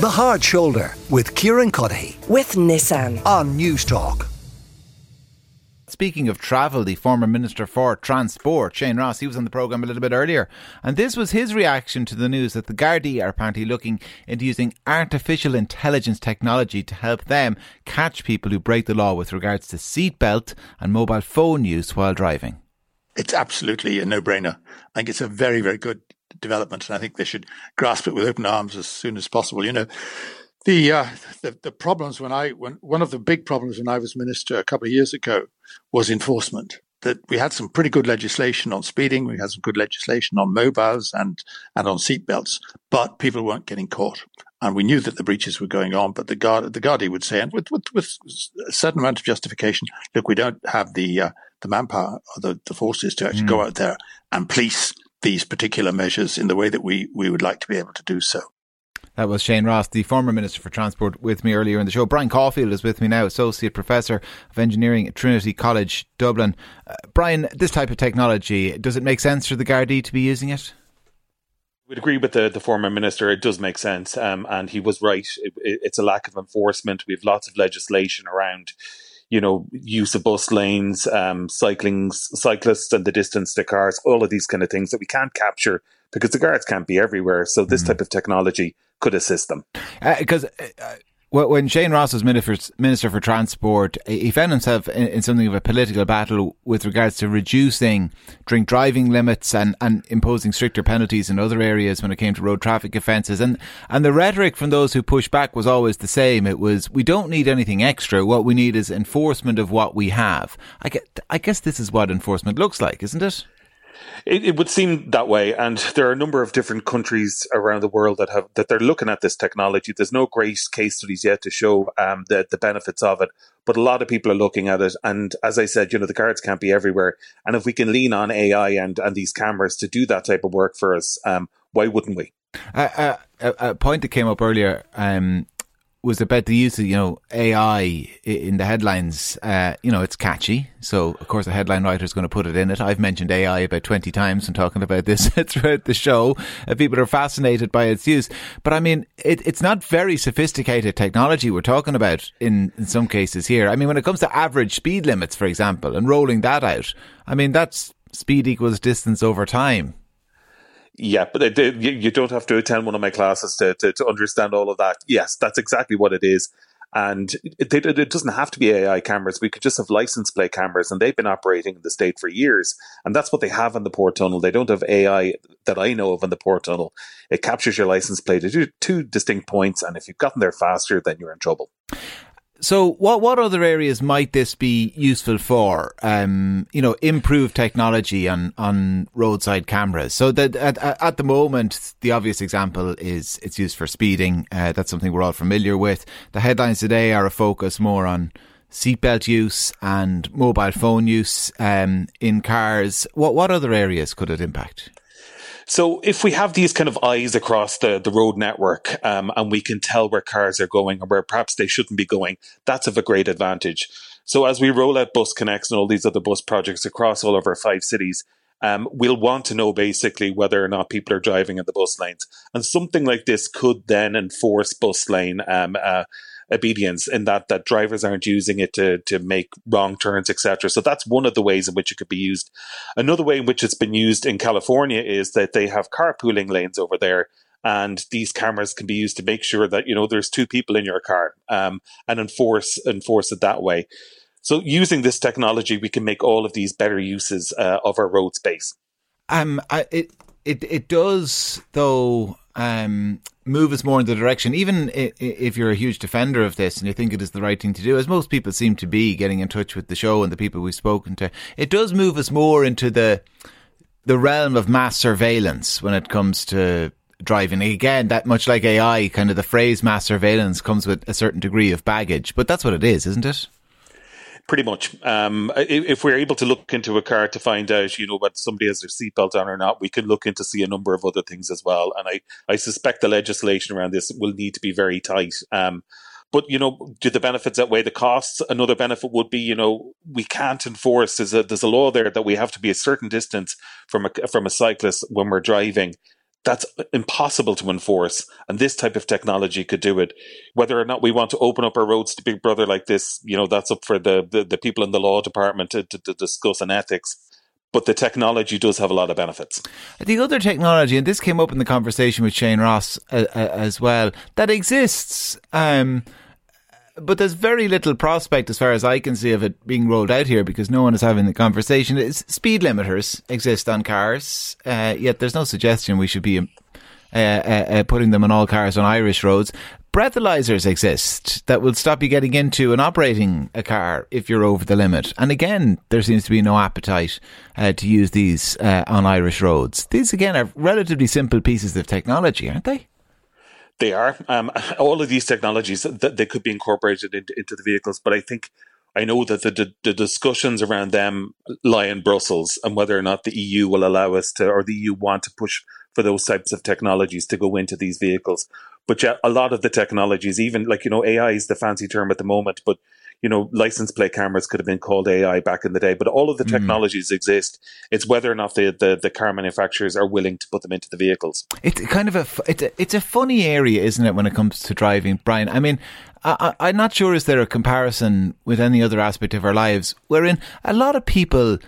The Hard Shoulder with Kieran Cuddihy with Nissan on Newstalk. Speaking of travel, the former Minister for Transport, Shane Ross, he was on the programme a little bit earlier. And this was his reaction to the news that the Gardaí are apparently looking into using artificial intelligence technology to help them catch people who break the law with regards to seatbelt and mobile phone use while driving. It's absolutely a no brainer. I think it's a very, very good development, and I think they should grasp it with open arms as soon as possible. You know, the, uh, the the problems when I when one of the big problems when I was minister a couple of years ago was enforcement. That we had some pretty good legislation on speeding, we had some good legislation on mobiles and and on seatbelts, but people weren't getting caught. And we knew that the breaches were going on, but the guard the Gardaí would say, and with, with, with a certain amount of justification, look, we don't have the uh, the manpower or the, the forces to actually mm. go out there and police these particular measures in the way that we, we would like to be able to do so. That was Shane Ross, the former Minister for Transport, with me earlier in the show. Brian Caulfield is with me now, Associate Professor of Engineering at Trinity College, Dublin. Uh, Brian, this type of technology, does it make sense for the Gardaí to be using it? Would agree with the, the former minister. It does make sense, um, and he was right. It, it, it's a lack of enforcement. We have lots of legislation around you know, use of bus lanes, um, cycling, cyclists and the distance to cars, all of these kind of things that we can't capture because the guards can't be everywhere. So this mm. type of technology could assist them. Because uh, when Shane Ross was Minister for Transport, he found himself in, something of a political battle with regards to reducing drink driving limits and, and imposing stricter penalties in other areas when it came to road traffic offences. And, and the rhetoric from those who pushed back was always the same. It was, we don't need anything extra. What we need is enforcement of what we have. I, get, I guess this is what enforcement looks like, isn't it? It, it, would seem that way, and there are a number of different countries around the world that have that they're looking at this technology. There's no great case studies yet to show um, the the benefits of it, but a lot of people are looking at it. And as I said, you know, the guards can't be everywhere, and if we can lean on AI and and these cameras to do that type of work for us, um, why wouldn't we? Uh, uh, a point that came up earlier um, was about the use of you know AI in the headlines. Uh, you know, it's catchy, so of course the headline writer is going to put it in it. I've mentioned AI about twenty times when talking about this throughout the show. Uh, people are fascinated by its use, but I mean, it, it's not very sophisticated technology we're talking about in in some cases here. I mean, when it comes to average speed limits, for example, and rolling that out, I mean that's speed equals distance over time. Yeah, but you don't have to attend one of my classes to, to, to, understand all of that. Yes, that's exactly what it is. And it, it, it, doesn't have to be AI cameras. We could just have license plate cameras, and they've been operating in the state for years. And that's what they have in the port tunnel. They don't have AI that I know of in the port tunnel. It captures your license plate at two distinct points, and if you've gotten there faster, then you're in trouble. So, what what other areas might this be useful for? Um, you know, improved technology on on roadside cameras. So that at, at the moment, the obvious example is it's used for speeding. Uh, that's something we're all familiar with. The headlines today are a focus more on seatbelt use and mobile phone use um, in cars. What what other areas could it impact? So if we have these kind of eyes across the, the road network um, and we can tell where cars are going or where perhaps they shouldn't be going, that's of a great advantage. So as we roll out BusConnects and all these other bus projects across all of our five cities, um, we'll want to know basically whether or not people are driving in the bus lanes. And something like this could then enforce bus lane um, uh, obedience in that that drivers aren't using it to to make wrong turns, etc. So that's one of the ways in which it could be used. Another way in which it's been used in California is that they have carpooling lanes over there and these cameras can be used to make sure that you know there's two people in your car um, and enforce enforce it that way. So using this technology, we can make all of these better uses uh, of our road space. Um, I, it it it does though um, move us more in the direction, even if you're a huge defender of this and you think it is the right thing to do, as most people seem to be getting in touch with the show and the people we've spoken to, it does move us more into the the realm of mass surveillance when it comes to driving. Again, that much like AI, kind of the phrase mass surveillance comes with a certain degree of baggage, but that's what it is, isn't it? Pretty much. Um, if we're able to look into a car to find out, you know, whether somebody has their seatbelt on or not, we can look into see a number of other things as well. And I, I suspect the legislation around this will need to be very tight. Um, but you know, do the benefits outweigh the costs? Another benefit would be, you know, we can't enforce. There's a there's a law there that we have to be a certain distance from a from a cyclist when we're driving that's impossible to enforce. And this type of technology could do it. Whether or not we want to open up our roads to Big Brother like this, you know, that's up for the, the, the people in the law department to, to, to discuss and ethics but the technology does have a lot of benefits. The other technology, and this came up in the conversation with Shane Ross uh, uh, as well, that exists. Um, but there's very little prospect, as far as I can see, of it being rolled out here because no one is having the conversation. It's speed limiters exist on cars, uh, yet there's no suggestion we should be uh, uh, uh, putting them on all cars on Irish roads. Breathalyzers exist that will stop you getting into and operating a car if you're over the limit. And again, there seems to be no appetite uh, to use these uh, on Irish roads. These, again, are relatively simple pieces of technology, aren't they? They are. Um, all of these technologies that they could be incorporated into, into the vehicles, but I think I know that the, the discussions around them lie in Brussels and whether or not the EU will allow us to, or the EU want to push for those types of technologies to go into these vehicles. But yeah, a lot of the technologies, even like, you know, AI is the fancy term at the moment, but you know, license plate cameras could have been called AI back in the day, but all of the hmm. technologies mm. exist. It's whether or not the, the, the, car manufacturers are willing to put them into the vehicles. It's kind of a it's a, it's a funny area, isn't it, when it comes to driving, Brian? I mean, I, I'm not sure is there a comparison with any other aspect of our lives wherein a lot of people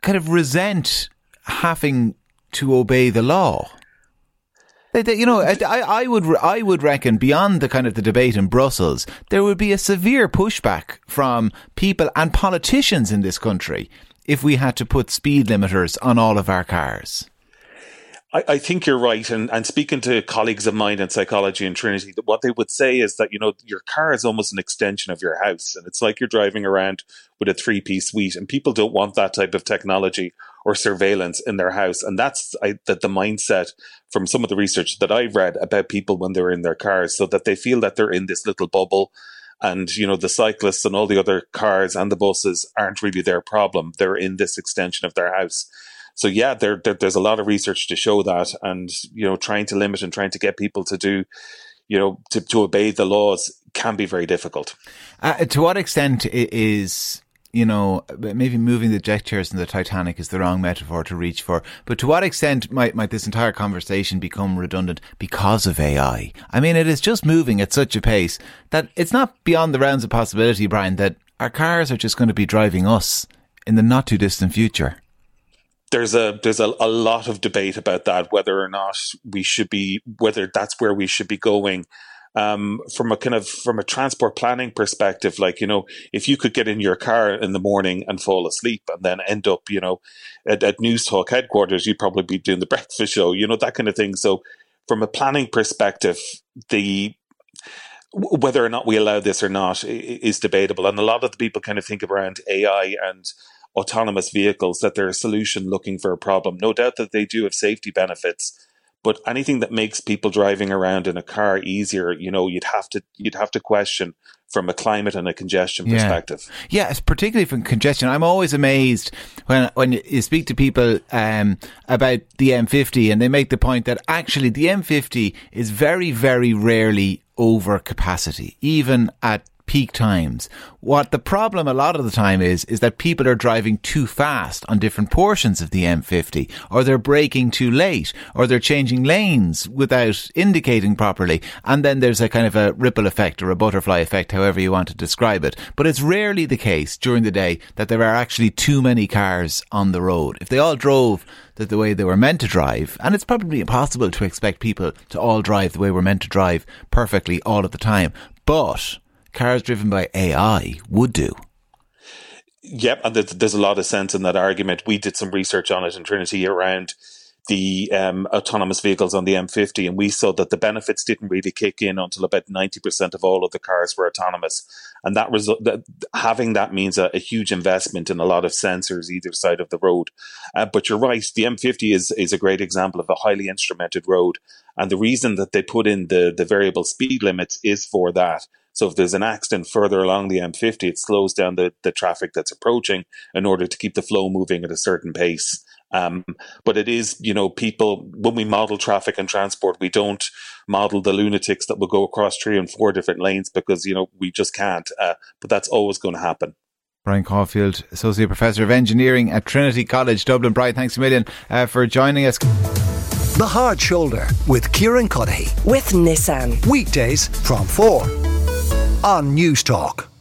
kind of resent having to obey the law. You know, I, I would I would reckon beyond the kind of the debate in Brussels, there would be a severe pushback from people and politicians in this country if we had to put speed limiters on all of our cars. I, I, think you're right. And, and speaking to colleagues of mine in psychology and Trinity, what they would say is that, you know, your car is almost an extension of your house. And it's like you're driving around with a three piece suite. And people don't want that type of technology or surveillance in their house. And that's I, the, the mindset from some of the research that I've read about people when they're in their cars, so that they feel that they're in this little bubble. And, you know, the cyclists and all the other cars and the buses aren't really their problem. They're in this extension of their house. So yeah, there, there, there's a lot of research to show that, and you know, trying to limit and trying to get people to do, you know, to, to obey the laws can be very difficult. Uh, to what extent is you know, maybe moving the deck chairs in the Titanic is the wrong metaphor to reach for. But to what extent might, might this entire conversation become redundant because of AI? I mean, it is just moving at such a pace that it's not beyond the realms of possibility, Brian, that our cars are just going to be driving us in the not too distant future there's a there's a, a lot of debate about that whether or not we should be whether that's where we should be going um, from a kind of from a transport planning perspective like you know if you could get in your car in the morning and fall asleep and then end up you know at, at Newstalk headquarters you'd probably be doing the breakfast show you know that kind of thing so from a planning perspective the whether or not we allow this or not is debatable and a lot of the people kind of think around AI and autonomous vehicles that they're a solution looking for a problem. No doubt that they do have safety benefits, but anything that makes people driving around in a car easier, you know, you'd have to you'd have to question from a climate and a congestion yeah. perspective. Yes, particularly from congestion. I'm always amazed when when you speak to people um, about the M50 and they make the point that actually the M50 is very very rarely over capacity, even at peak times. What the problem a lot of the time is, is that people are driving too fast on different portions of the M50, or they're braking too late, or they're changing lanes without indicating properly. And then there's a kind of a ripple effect or a butterfly effect, however you want to describe it. But it's rarely the case during the day that there are actually too many cars on the road. If they all drove that the way they were meant to drive, and it's probably impossible to expect people to all drive the way we're meant to drive perfectly all of the time. But cars driven by AI would do. Yep, and there's, there's a lot of sense in that argument. We did some research on it in Trinity around the um, autonomous vehicles on the M50, and we saw that the benefits didn't really kick in until about 90% of all of the cars were autonomous. And that result, that, having that means a, a, huge investment in a lot of sensors either side of the road. Uh, but you're right, the M50 is, is a great example of a highly instrumented road. And the reason that they put in the, the variable speed limits is for that. So if there's an accident further along the M50, it slows down the, the traffic that's approaching in order to keep the flow moving at a certain pace. Um, but it is, you know, people, when we model traffic and transport, we don't model the lunatics that will go across three and four different lanes because, you know, we just can't. Uh, but that's always going to happen. Brian Caulfield, Associate Professor of Engineering at Trinity College Dublin. Brian, thanks a million uh, for joining us. The Hard Shoulder with Kieran Cuddihy. With Nissan. Weekdays from 4 on Newstalk.